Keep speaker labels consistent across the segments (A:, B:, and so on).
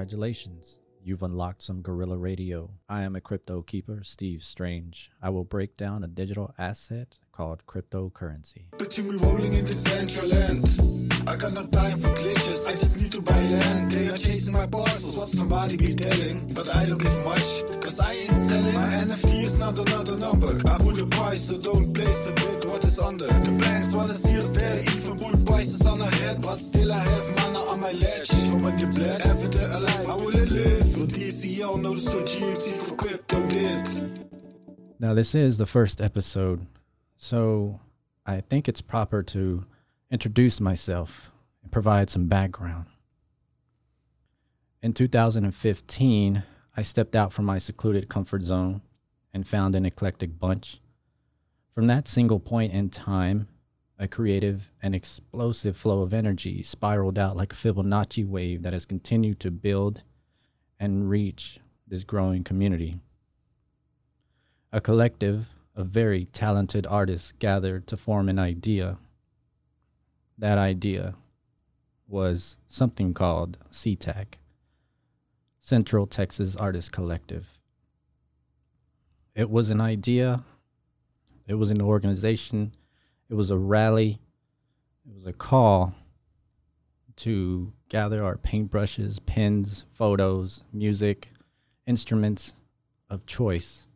A: Congratulations. You've unlocked some guerrilla radio. I am a crypto keeper, Steve Strange. I will break down a digital asset called cryptocurrency.
B: Me rolling into Central Land. I got no time for glitches, I just need to buy land. They are chasing my what somebody be telling. But I don't give much, cause I ain't selling. My NFT is not another number. I put a price, so don't place a what is under. The banks even put prices on head. But still I have For when you bled, evident alive, will live? GMC for crypto.
A: Now, this is the first episode, so I think it's proper to introduce myself and provide some background. In 2015, I stepped out from my secluded comfort zone and found an eclectic bunch. From that single point in time, a creative and explosive flow of energy spiraled out like a Fibonacci wave that has continued to build and reach this growing community. A collective of very talented artists gathered to form an idea. That idea was something called CTAC, Central Texas Artist Collective. It was an idea, it was an organization, it was a rally, it was a call to gather our paintbrushes, pens, photos, music, instruments of choice,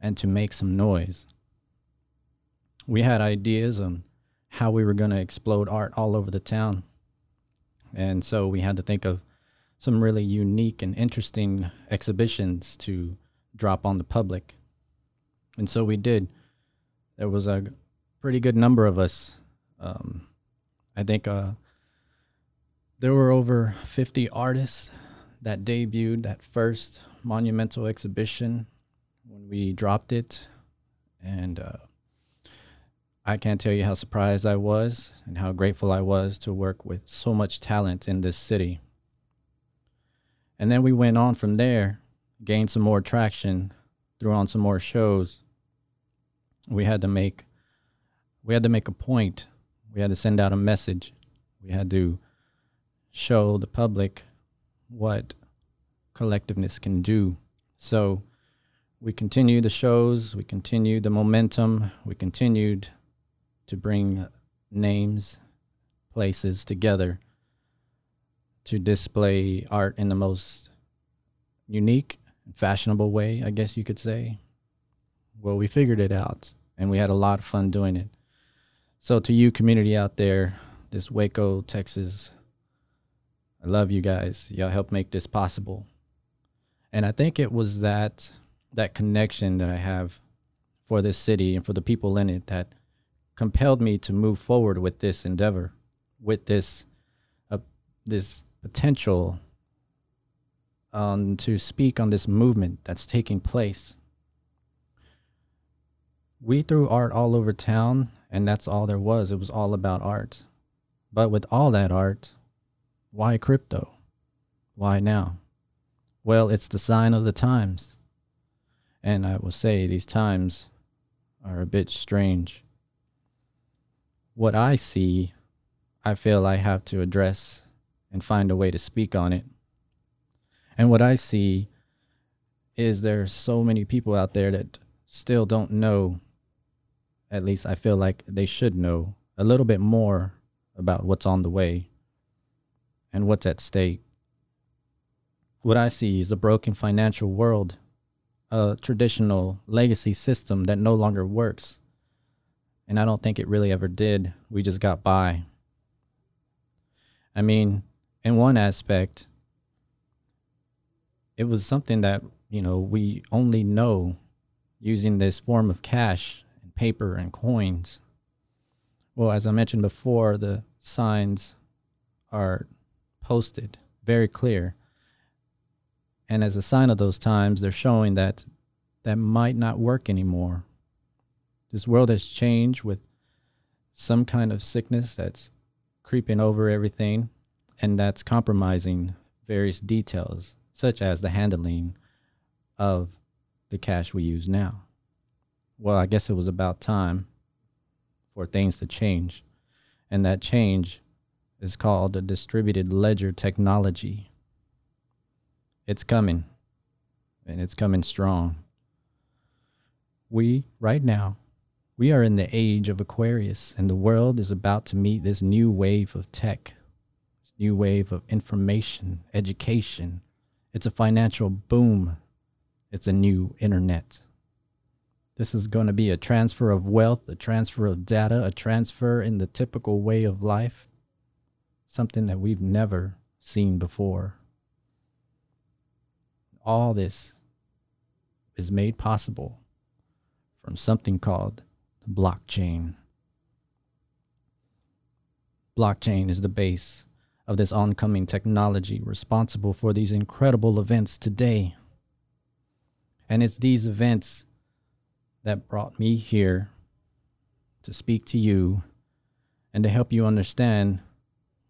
A: and to make some noise. We had ideas on how we were going to explode art all over the town. And so we had to think of some really unique and interesting exhibitions to drop on the public. And so we did. There was a pretty good number of us. Um, I think uh, there were over 50 artists that debuted that first monumental exhibition when we dropped it. And uh, I can't tell you how surprised I was and how grateful I was to work with so much talent in this city. And then we went on from there, gained some more traction, threw on some more shows. We had to make we had to make a point. We had to send out a message. We had to show the public what collectiveness can do. So we continued the shows, we continued the momentum, we continued to bring names, places together to display art in the most unique and fashionable way, I guess you could say. Well, we figured it out and we had a lot of fun doing it. So, to you, community out there, this Waco, Texas, I love you guys. Y'all helped make this possible. And I think it was that that connection that I have for this city and for the people in it that compelled me to move forward with this endeavor, with this uh, this potential um, to speak on this movement that's taking place. We threw art all over town, and that's all there was. It was all about art. But with all that art, why crypto? Why now? Well, it's the sign of the times. And I will say these times are a bit strange. What I see, I feel I have to address and find a way to speak on it. And what I see is there's so many people out there that still don't know, at least I feel like they should know a little bit more about what's on the way and what's at stake. What I see is a broken financial world, a traditional legacy system that no longer works. And I don't think it really ever did. We just got by. I mean, in one aspect, it was something that, you know, we only know using this form of cash paper and coins. Well, as I mentioned before, the signs are posted very clear. And as a sign of those times, they're showing that that might not work anymore. This world has changed with some kind of sickness that's creeping over everything and that's compromising various details, such as the handling of the cash we use now. Well, I guess it was about time for things to change. And that change is called the distributed ledger technology. It's coming, and it's coming strong. We, right now, we are in the age of Aquarius, and the world is about to meet this new wave of tech, this new wave of information, education. It's a financial boom. It's a new internet. This is going to be a transfer of wealth, a transfer of data, a transfer in the typical way of life, something that we've never seen before. All this is made possible from something called the blockchain. Blockchain is the base of this oncoming technology responsible for these incredible events today. And it's these events that brought me here to speak to you and to help you understand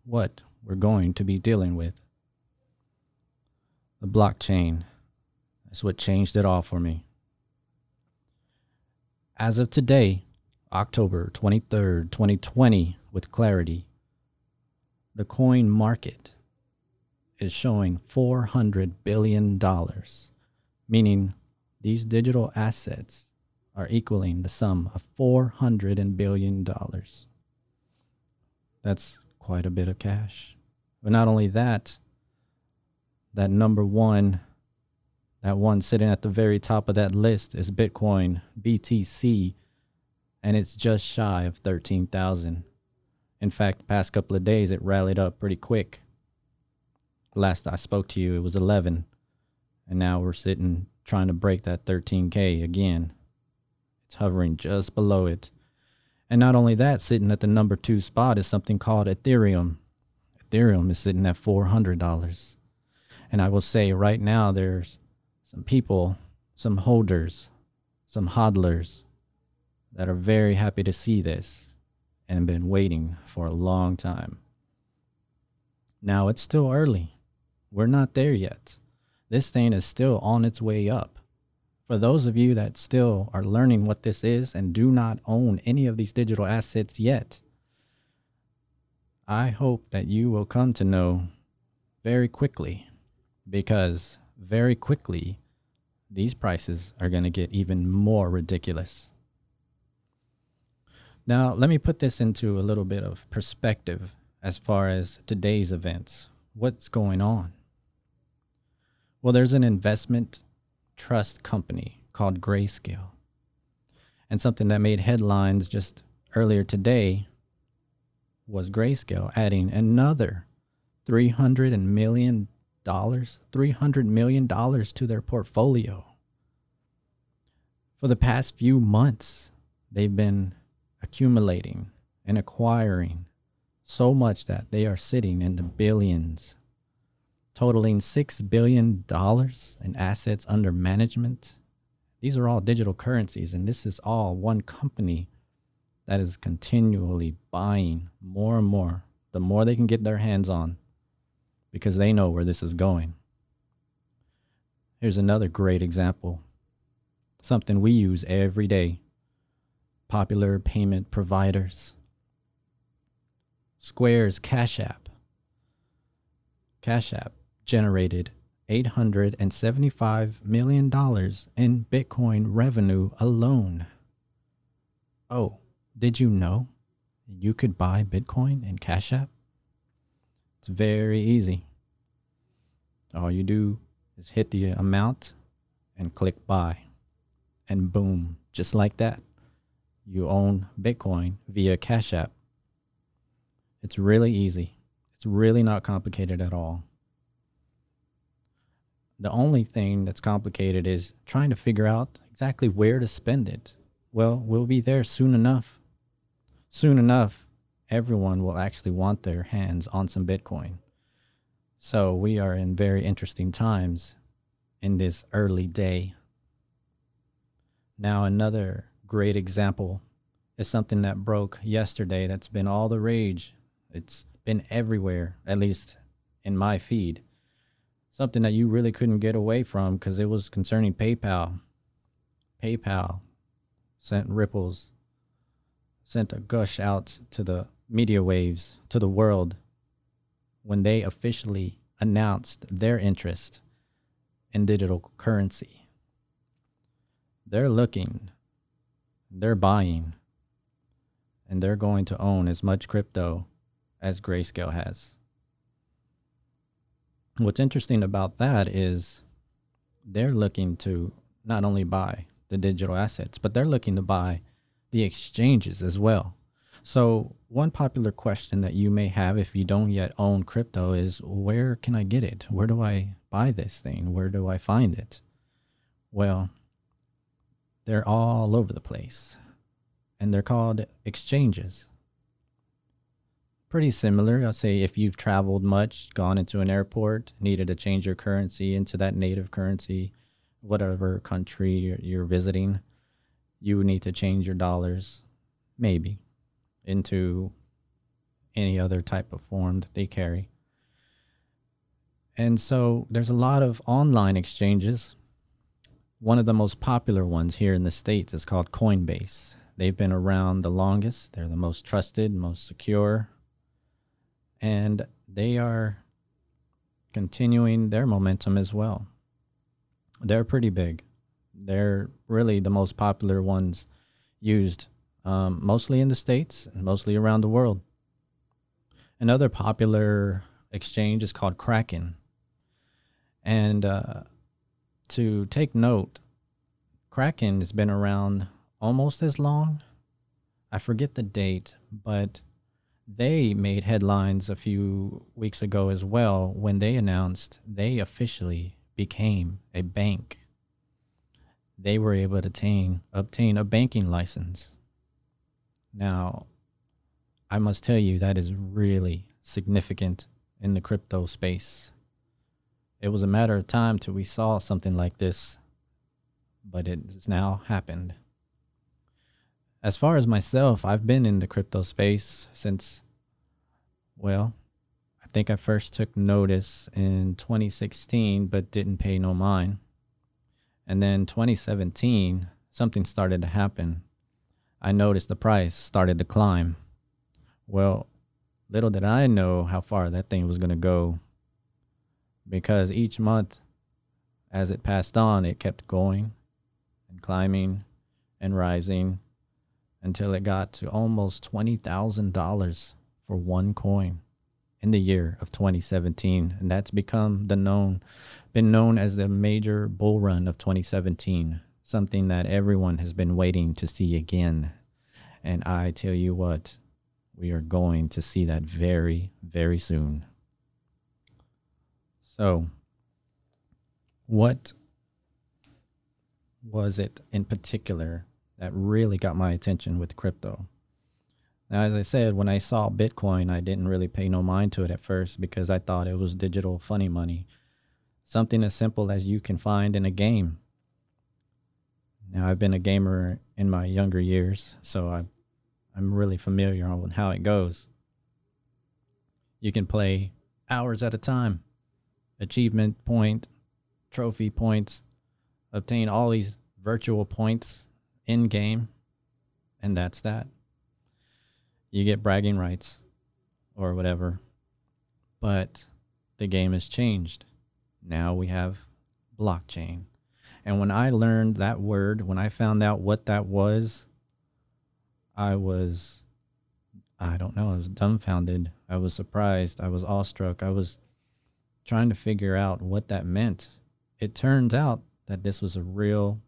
A: what we're going to be dealing with. The blockchain is what changed it all for me. As of today, October 23rd, 2020, with clarity, the coin market is showing $400 billion, meaning these digital assets are equaling the sum of $400 billion. That's quite a bit of cash. But not only that, that number one, that one sitting at the very top of that list is Bitcoin, BTC and it's just shy of 13,000. In fact, past couple of days it rallied up pretty quick. Last I spoke to you, it was 11, and now we're sitting trying to break that 13k again. It's hovering just below it. And not only that, sitting at the number 2 spot is something called Ethereum. Ethereum is sitting at $400. And I will say right now there's some people, some holders, some hodlers that are very happy to see this and been waiting for a long time. Now it's still early. We're not there yet. This thing is still on its way up. For those of you that still are learning what this is and do not own any of these digital assets yet, I hope that you will come to know very quickly because very quickly these prices are going to get even more ridiculous. Now, let me put this into a little bit of perspective as far as today's events. What's going on? Well, there's an investment trust company called Grayscale. And something that made headlines just earlier today was Grayscale adding another $300 million, $300 million to their portfolio. For the past few months, they've been accumulating and acquiring so much that they are sitting in the billions, totaling $6 billion in assets under management. These are all digital currencies, and this is all one company that is continually buying more and more, the more they can get their hands on, because they know where this is going. Here's another great example something we use every day popular payment providers. Square's Cash App. Cash App generated $875 million in Bitcoin revenue alone. Oh, did you know you could buy Bitcoin in Cash App? It's very easy. All you do is hit the amount and click buy. And boom, just like that, you own Bitcoin via Cash App. It's really easy. It's really not complicated at all. The only thing that's complicated is trying to figure out exactly where to spend it. Well, we'll be there soon enough. Soon enough, everyone will actually want their hands on some Bitcoin. So we are in very interesting times in this early day. Now, another great example is something that broke yesterday that's been all the rage. It's been everywhere, at least in my feed. Something that you really couldn't get away from because it was concerning PayPal. PayPal sent ripples, sent a gush out to the media waves, to the world, when they officially announced their interest in digital currency. They're looking, they're buying, and they're going to own as much crypto as Grayscale has. What's interesting about that is they're looking to not only buy the digital assets, but they're looking to buy the exchanges as well. So, one popular question that you may have if you don't yet own crypto is where can I get it? Where do I buy this thing? Where do I find it? Well, they're all over the place and they're called exchanges. Pretty similar. I'll say if you've traveled much, gone into an airport, needed to change your currency into that native currency, whatever country you're, visiting, you need to change your dollars, maybe, into any other type of form that they carry. And so there's a lot of online exchanges. One of the most popular ones here in the States is called Coinbase. They've been around the longest, they're the most trusted, most secure, and they are continuing their momentum as well. They're pretty big. They're really the most popular ones used um, mostly in the States and mostly around the world. Another popular exchange is called Kraken. And uh, to take note, Kraken has been around almost as long. I forget the date, but they made headlines a few weeks ago as well when they announced they officially became a bank. They were able to obtain, obtain a banking license. Now, I must tell you, that is really significant in the crypto space. It was a matter of time till we saw something like this, but it has now happened. As far as myself, I've been in the crypto space since, well, I think I first took notice in 2016, but didn't pay no mind. And then 2017, something started to happen. I noticed the price started to climb. Well, little did I know how far that thing was going to go because each month as it passed on, it kept going and climbing and rising until it got to almost $20,000 for one coin in the year of 2017 and that's become the known been known as the major bull run of 2017 something that everyone has been waiting to see again. And I tell you what we are going to see that very very soon. So, what was it in particular that really got my attention with crypto? Now, as I said, when I saw Bitcoin, I didn't really pay no mind to it at first because I thought it was digital funny money, something as simple as you can find in a game. Now, I've been a gamer in my younger years, so I, I'm really familiar on how it goes. You can play hours at a time achievement point, trophy points, obtain all these virtual points in game, and that's that. You get bragging rights. or whatever. But the game has changed. Now we have blockchain. And when I learned that word, when I found out what that was, I was, I don't know, I was dumbfounded. I was surprised. I was awestruck. I was trying to figure out what that meant. It turns out that this was a real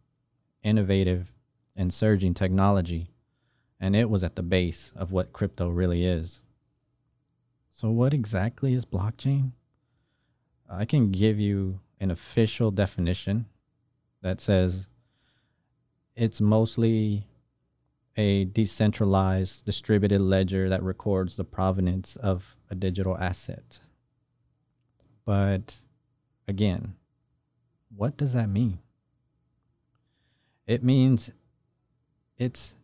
A: innovative and surging technology, and it was at the base of what crypto really is. So, what exactly is blockchain? I can give you an official definition that says it's mostly a decentralized distributed ledger that records the provenance of a digital asset. But again, what does that mean? It means it's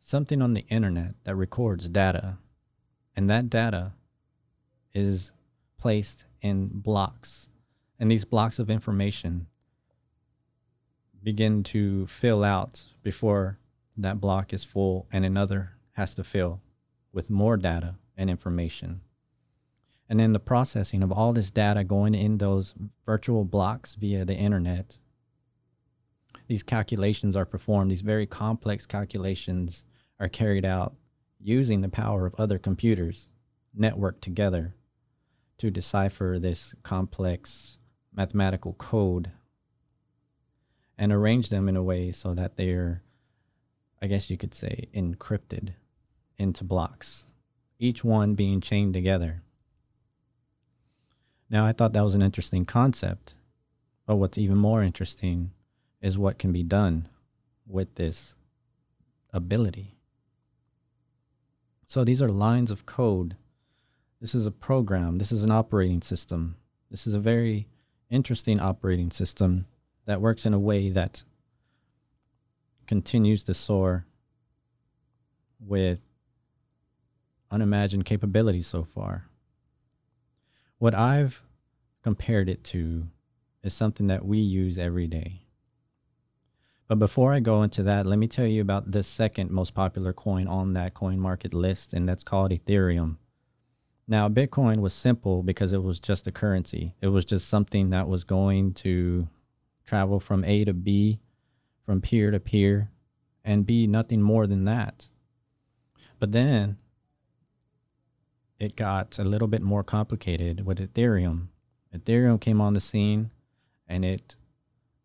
A: something on the internet that records data, and that data is placed in blocks. And these blocks of information begin to fill out before that block is full and another has to fill with more data and information. And then the processing of all this data going in those virtual blocks via the internet, these calculations are performed, these very complex calculations are carried out using the power of other computers networked together to decipher this complex mathematical code and arrange them in a way so that they're, I guess you could say, encrypted into blocks, each one being chained together. Now, I thought that was an interesting concept, but what's even more interesting is what can be done with this ability. So, these are lines of code this is a program. This is an operating system. This is a very interesting operating system that works in a way that continues to soar with unimagined capabilities so far. What I've compared it to is something that we use every day. But before I go into that, let me tell you about the second most popular coin on that coin market list, and that's called Ethereum. Now, Bitcoin was simple because it was just a currency. It was just something that was going to travel from A to B, from peer to peer, and be nothing more than that. But then it got a little bit more complicated with Ethereum. Ethereum came on the scene and it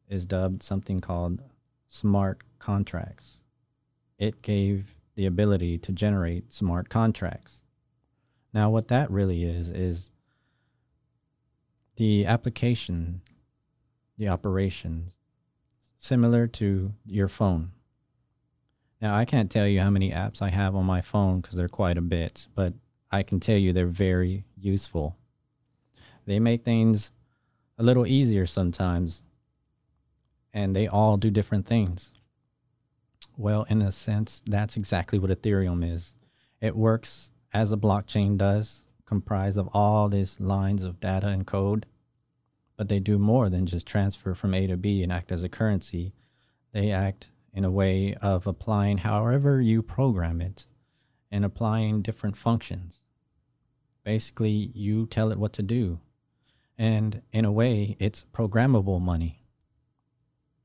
A: is dubbed something called smart contracts. It gave the ability to generate smart contracts. Now, what that really is, is the application, the operations, similar to your phone. Now, I can't tell you how many apps I have on my phone because they're quite a bit, but I can tell you they're very useful. They make things a little easier sometimes, and they all do different things. Well, in a sense, that's exactly what Ethereum is. It works as a blockchain does, comprised of all these lines of data and code. But they do more than just transfer from A to B and act as a currency. They act in a way of applying however you program it and applying different functions. Basically, you tell it what to do. And in a way, it's programmable money.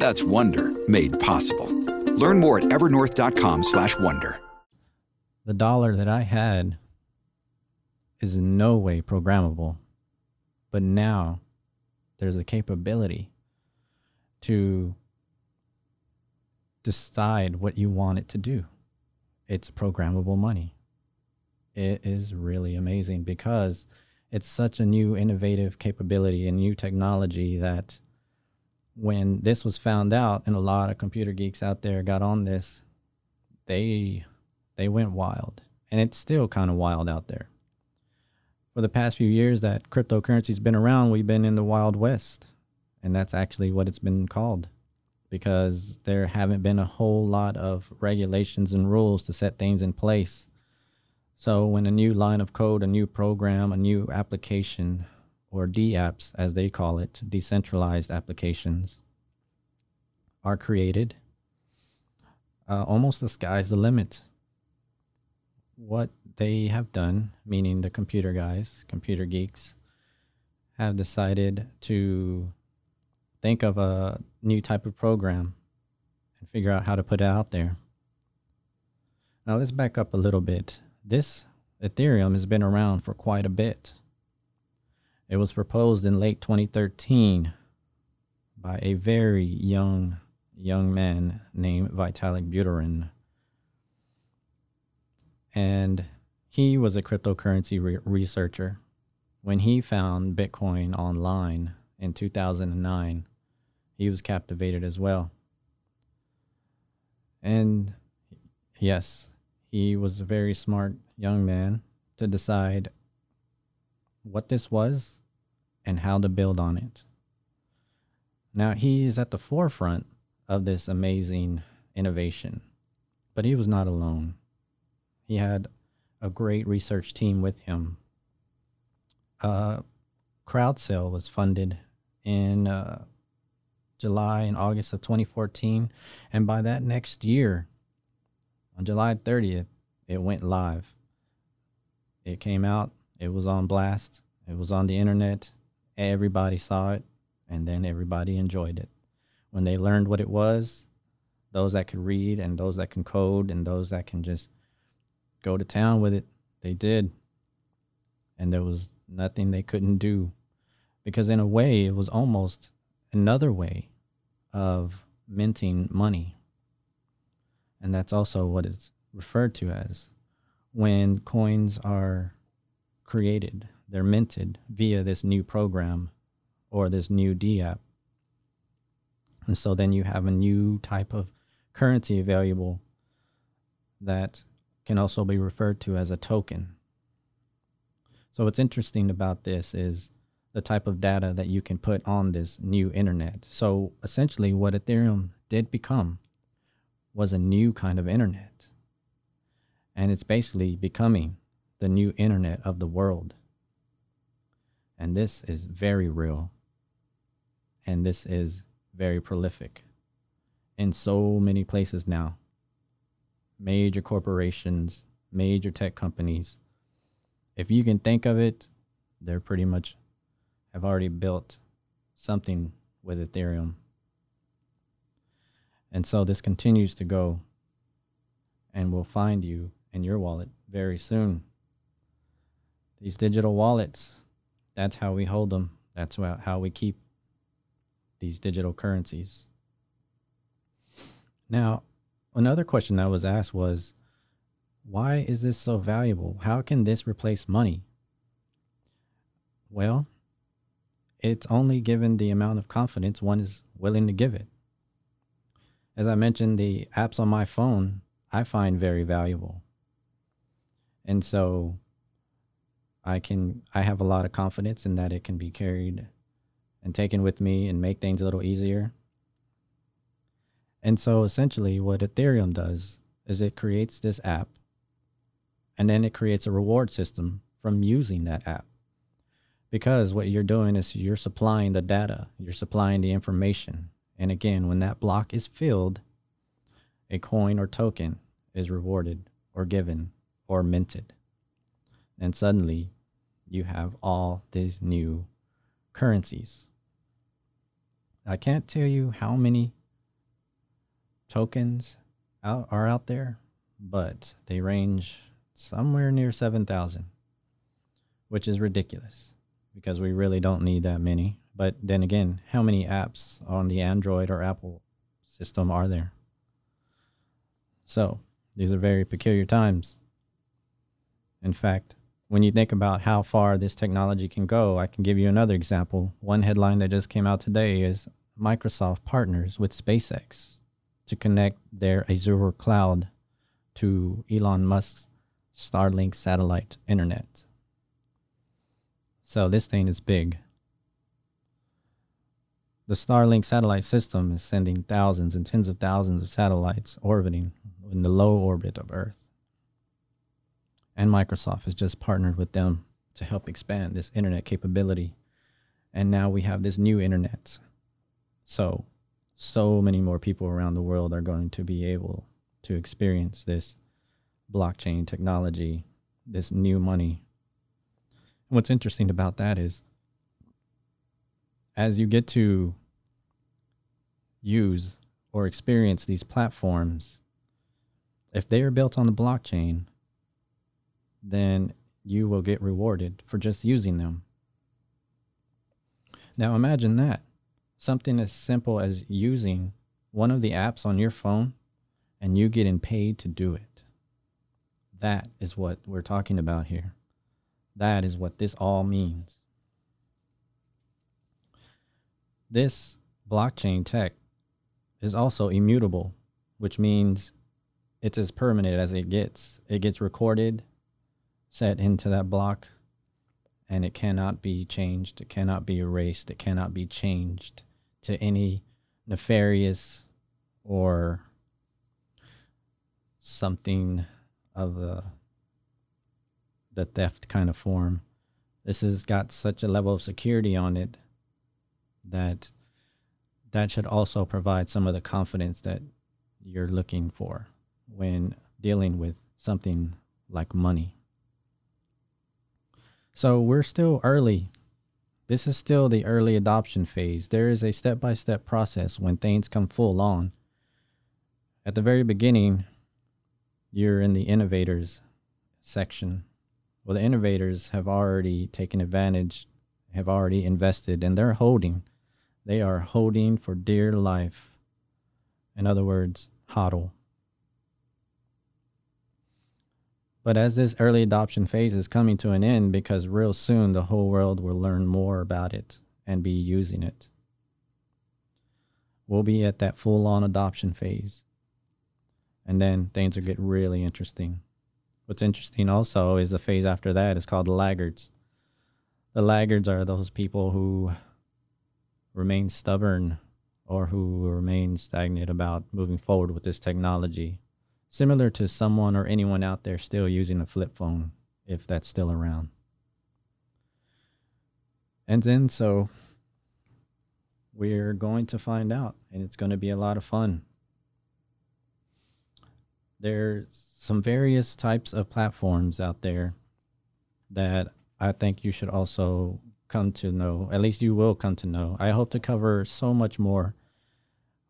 C: That's Wonder made possible. Learn more at evernorth.com/wonder.
A: The dollar that I had is in no way programmable. But now there's a capability to decide what you want it to do. It's programmable money. It is really amazing because it's such a new innovative capability and new technology that when this was found out and a lot of computer geeks out there got on this, they they went wild. And it's still kind of wild out there. For the past few years that cryptocurrency's been around, we've been in the wild west. And that's actually what it's been called because there haven't been a whole lot of regulations and rules to set things in place. So when a new line of code, a new program, a new application, or DApps as they call it, decentralized applications, are created, uh, almost the sky's the limit. What they have done, meaning the computer guys, computer geeks, have decided to think of a new type of program and figure out how to put it out there. Now let's back up a little bit. This Ethereum has been around for quite a bit. It was proposed in late 2013 by a very young young man named Vitalik Buterin. And he was a cryptocurrency re- researcher. When he found Bitcoin online in 2009, he was captivated as well. And yes, he was a very smart young man to decide what this was and how to build on it. Now, he is at the forefront of this amazing innovation, but he was not alone. He had a great research team with him. Uh, CrowdSale was funded in uh, July and August of 2014. And by that next year, on July 30th, it went live. It came out, it was on blast, it was on the internet. Everybody saw it, and then everybody enjoyed it. When they learned what it was, those that could read and those that can code and those that can just go to town with it, they did. And there was nothing they couldn't do. Because in a way, it was almost another way of minting money. And that's also what it's referred to as when coins are created, they're minted via this new program or this new DApp. And so then you have a new type of currency available that can also be referred to as a token. So what's interesting about this is the type of data that you can put on this new internet. So essentially, what Ethereum did become was a new kind of internet. And it's basically becoming the new internet of the world. And this is very real. And this is very prolific in so many places now. Major corporations, major tech companies. If you can think of it, they're pretty much have already built something with Ethereum. And so this continues to go and will find you in your wallet very soon. These digital wallets, that's how we hold them. That's how we keep these digital currencies. Now, another question that was asked was why is this so valuable? How can this replace money? Well, it's only given the amount of confidence one is willing to give it. As I mentioned, the apps on my phone I find very valuable. And so I can I have a lot of confidence in that it can be carried and taken with me and make things a little easier. And so essentially what Ethereum does is it creates this app and then it creates a reward system from using that app because what you're doing is you're supplying the data, you're supplying the information. And again, when that block is filled, a coin or token is rewarded or given or minted. And suddenly you have all these new currencies. I can't tell you how many tokens out, are out there, but they range somewhere near 7,000, which is ridiculous because we really don't need that many. But then again, how many apps on the Android or Apple system are there? So these are very peculiar times. In fact, when you think about how far this technology can go, I can give you another example. One headline that just came out today is Microsoft partners with SpaceX to connect their Azure cloud to Elon Musk's Starlink satellite internet. So this thing is big. The Starlink satellite system is sending thousands and tens of thousands of satellites orbiting in the low orbit of Earth. And Microsoft has just partnered with them to help expand this internet capability. And now we have this new internet. So, so many more people around the world are going to be able to experience this blockchain technology, this new money. And what's interesting about that is as you get to use or experience these platforms, if they are built on the blockchain, then you will get rewarded for just using them. Now imagine that something as simple as using one of the apps on your phone and you getting paid to do it. That is what we're talking about here. That is what this all means. This blockchain tech is also immutable, which means it's as permanent as it gets. It gets recorded, set into that block, and it cannot be changed. It cannot be erased. It cannot be changed to any nefarious or something of the the theft kind of form. This has got such a level of security on it that that should also provide some of the confidence that you're looking for when dealing with something like money. So we're still early. This is still the early adoption phase. There is a step by step process when things come full on. At the very beginning, you're in the innovators section. Well, the innovators have already taken advantage, have already invested, and they're holding. They are holding for dear life. In other words, hodl. But as this early adoption phase is coming to an end, because real soon the whole world will learn more about it and be using it, we'll be at that full on adoption phase. And then things will get really interesting. What's interesting also is the phase after that is called the laggards. The laggards are those people who remain stubborn or who remain stagnant about moving forward with this technology similar to someone or anyone out there still using a flip phone, if that's still around. And then, so we're going to find out, and it's going to be a lot of fun. There's some various types of platforms out there that I think you should also come to know. At least you will come to know. I hope to cover so much more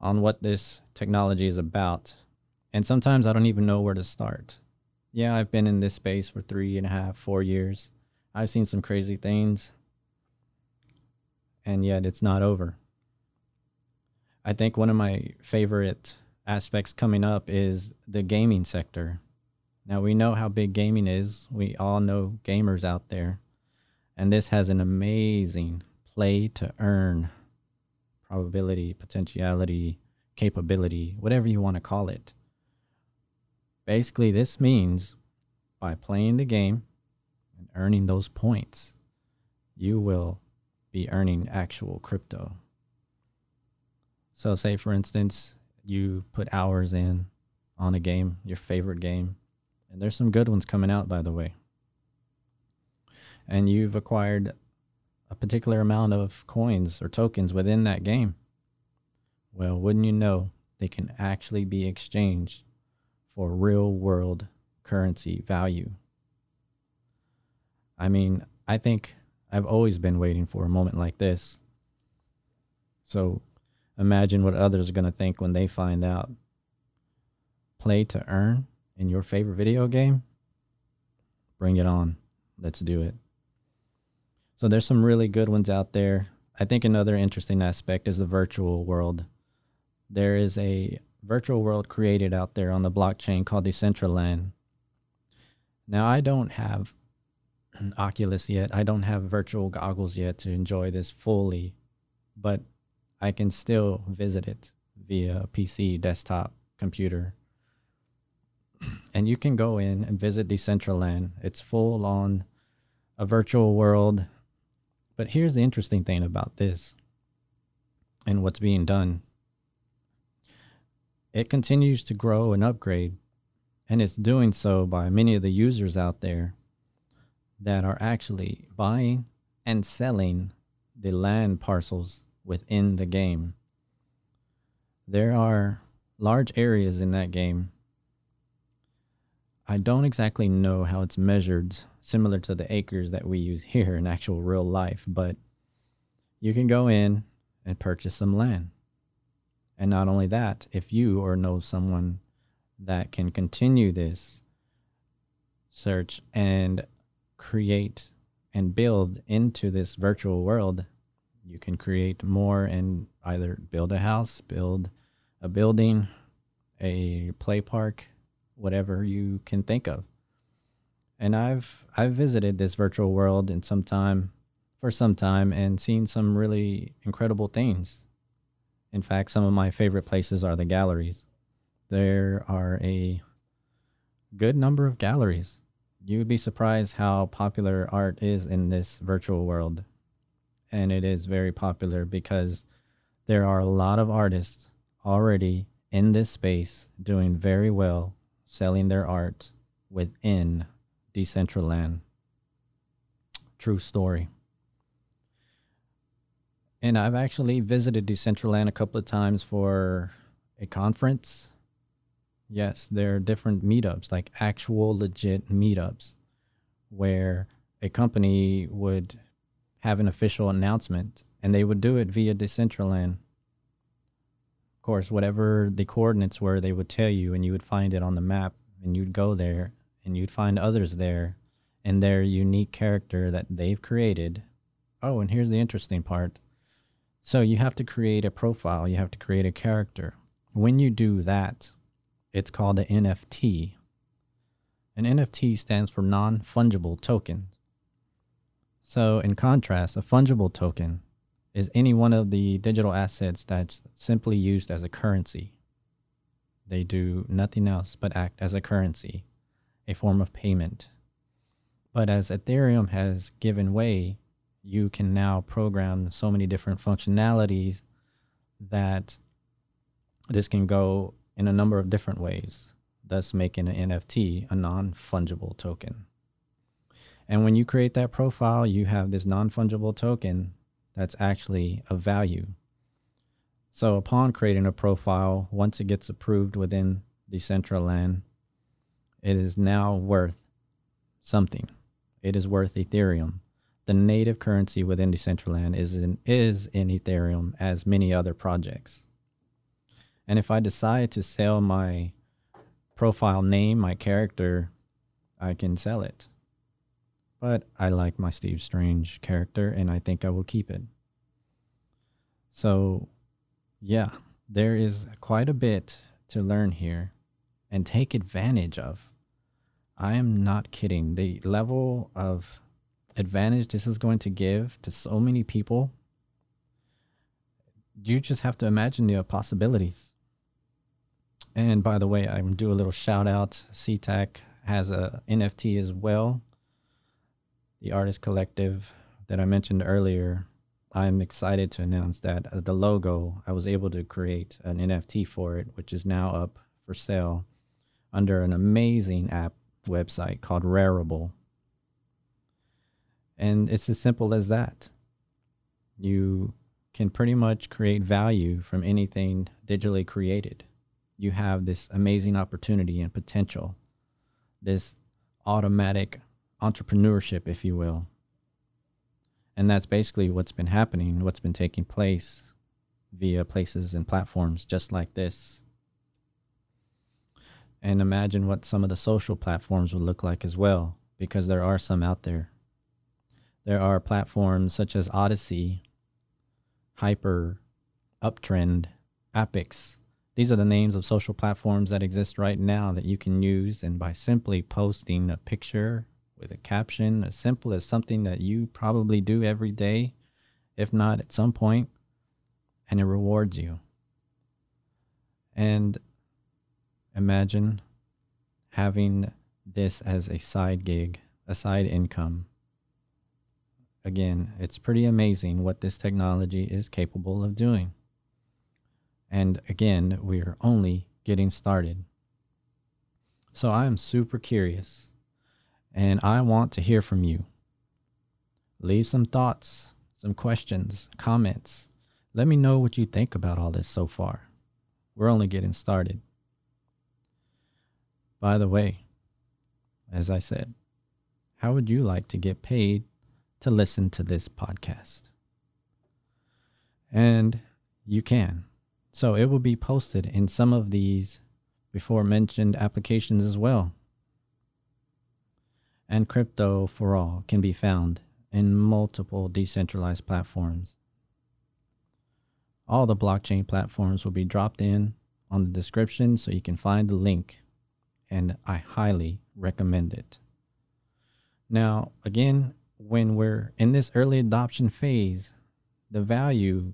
A: on what this technology is about and sometimes I don't even know where to start. Yeah, I've been in this space for three and a half, four years. I've seen some crazy things, and yet it's not over. I think one of my favorite aspects coming up is the gaming sector. Now, we know how big gaming is, we all know gamers out there, and this has an amazing play to earn probability, potentiality, capability, whatever you want to call it. Basically, this means by playing the game and earning those points, you will be earning actual crypto. So, say for instance, you put hours in on a game, your favorite game, and there's some good ones coming out, by the way. And you've acquired a particular amount of coins or tokens within that game. Well, wouldn't you know, they can actually be exchanged for real world currency value. I mean, I think I've always been waiting for a moment like this. So imagine what others are going to think when they find out. Play to earn in your favorite video game? Bring it on. Let's do it. So there's some really good ones out there. I think another interesting aspect is the virtual world. There is a virtual world created out there on the blockchain called Decentraland. Now, I don't have an Oculus yet. I don't have virtual goggles yet to enjoy this fully, but I can still visit it via PC, desktop, computer. And you can go in and visit Decentraland. It's full on a virtual world but here's the interesting thing about this and what's being done it continues to grow and upgrade, and it's doing so by many of the users out there that are actually buying and selling the land parcels within the game. There are large areas in that game. I don't exactly know how it's measured similar to the acres that we use here in actual real life, but you can go in and purchase some land. And not only that, if you or know someone that can continue this search and create and build into this virtual world, you can create more and either build a house, build a building, a play park, whatever you can think of and I've I've visited this virtual world in some time for some time and seen some really incredible things. In fact, some of my favorite places are the galleries. There are a good number of galleries. You would be surprised how popular art is in this virtual world. And it is very popular because there are a lot of artists already in this space doing very well selling their art within Decentraland. True story. And I've actually visited Decentraland a couple of times for a conference. Yes, there are different meetups, like actual legit meetups, where a company would have an official announcement and they would do it via Decentraland. Of course, whatever the coordinates were, they would tell you, and you would find it on the map, and you'd go there and you'd find others there and their unique character that they've created. Oh, and here's the interesting part. So you have to create a profile, you have to create a character. When you do that, it's called an NFT. An NFT stands for non fungible token. So, in contrast, a fungible token is any one of the digital assets that's simply used as a currency. They do nothing else but act as a currency a form of payment. But as Ethereum has given way, you can now program so many different functionalities that this can go in a number of different ways, thus making an NFT a non fungible token. And when you create that profile, you have this non fungible token that's actually of value. So upon creating a profile, once it gets approved within Decentraland, it is now worth something. It is worth Ethereum. The native currency within Decentraland is in, is in Ethereum as many other projects. And if I decide to sell my profile name, my character, I can sell it. But I like my Steve Strange character and I think I will keep it. So, yeah, there is quite a bit to learn here and take advantage of. I am not kidding. The level of advantage this is going to give to so many people, you just have to imagine the possibilities. And by the way, I'm do a little shout out. CTAC has a NFT as well. The artist collective that I mentioned earlier. I'm excited to announce that uh, the logo I was able to create an NFT for it, which is now up for sale under an amazing app website called Rarible. And it's as simple as that. You can pretty much create value from anything digitally created. You have this amazing opportunity and potential, this automatic entrepreneurship, if you will. And that's basically what's been happening, what's been taking place via places and platforms just like this and imagine what some of the social platforms would look like as well, because there are some out there. There are platforms such as Odysee, Hyper, Uptrennd, Apix. These are the names of social platforms that exist right now that you can use. And by simply posting a picture with a caption as simple as something that you probably do every day, if not at some point, and it rewards you. And imagine having this as a side gig, a side income. Again, it's pretty amazing what this technology is capable of doing. And again, we are only getting started. So I am super curious and I want to hear from you. Leave some thoughts, some questions, comments. Let me know what you think about all this so far. We're only getting started. By the way, as I said, how would you like to get paid to listen to this podcast? And you can. So it will be posted in some of these before mentioned applications as well. And crypto for all can be found in multiple decentralized platforms. All the blockchain platforms will be dropped in on the description so you can find the link, and I highly recommend it. Now, again, when we're in this early adoption phase, the value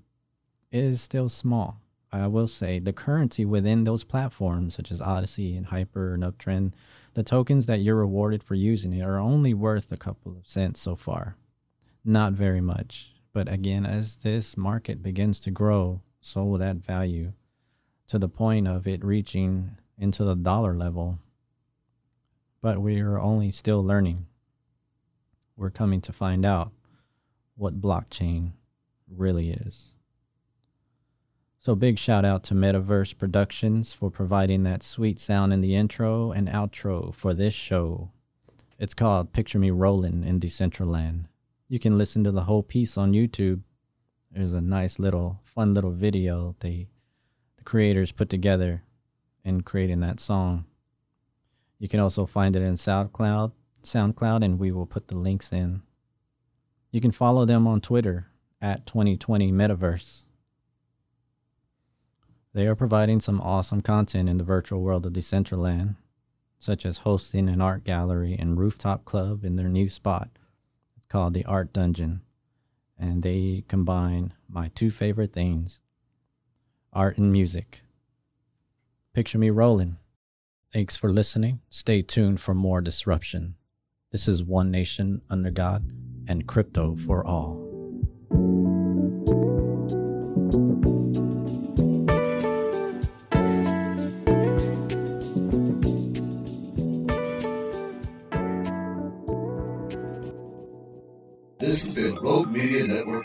A: is still small. I will say the currency within those platforms, such as Odysee and Hyper and Uptrennd, the tokens that you're rewarded for using it are only worth a couple of cents so far. Not very much. But again, as this market begins to grow, so will that value to the point of it reaching into the dollar level. But we are only still learning. We're coming to find out what blockchain really is. So, big shout out to Metaverse Productions for providing that sweet sound in the intro and outro for this show. It's called Picture Me Rolling in Decentraland. You can listen to the whole piece on YouTube. There's a nice little, fun little video they, the creators put together in creating that song. You can also find it in SoundCloud, SoundCloud, and we will put the links in. You can follow them on Twitter at 2020 Metaverse. They are providing some awesome content in the virtual world of Decentraland, such as hosting an art gallery and rooftop club in their new spot. It's called the Art Dungeon, and they combine my two favorite things art and music. Picture me rolling. Thanks for listening. Stay tuned for more disruption. This is One Nation Under God and Crypto for All.
B: This has been Rogue Media Network.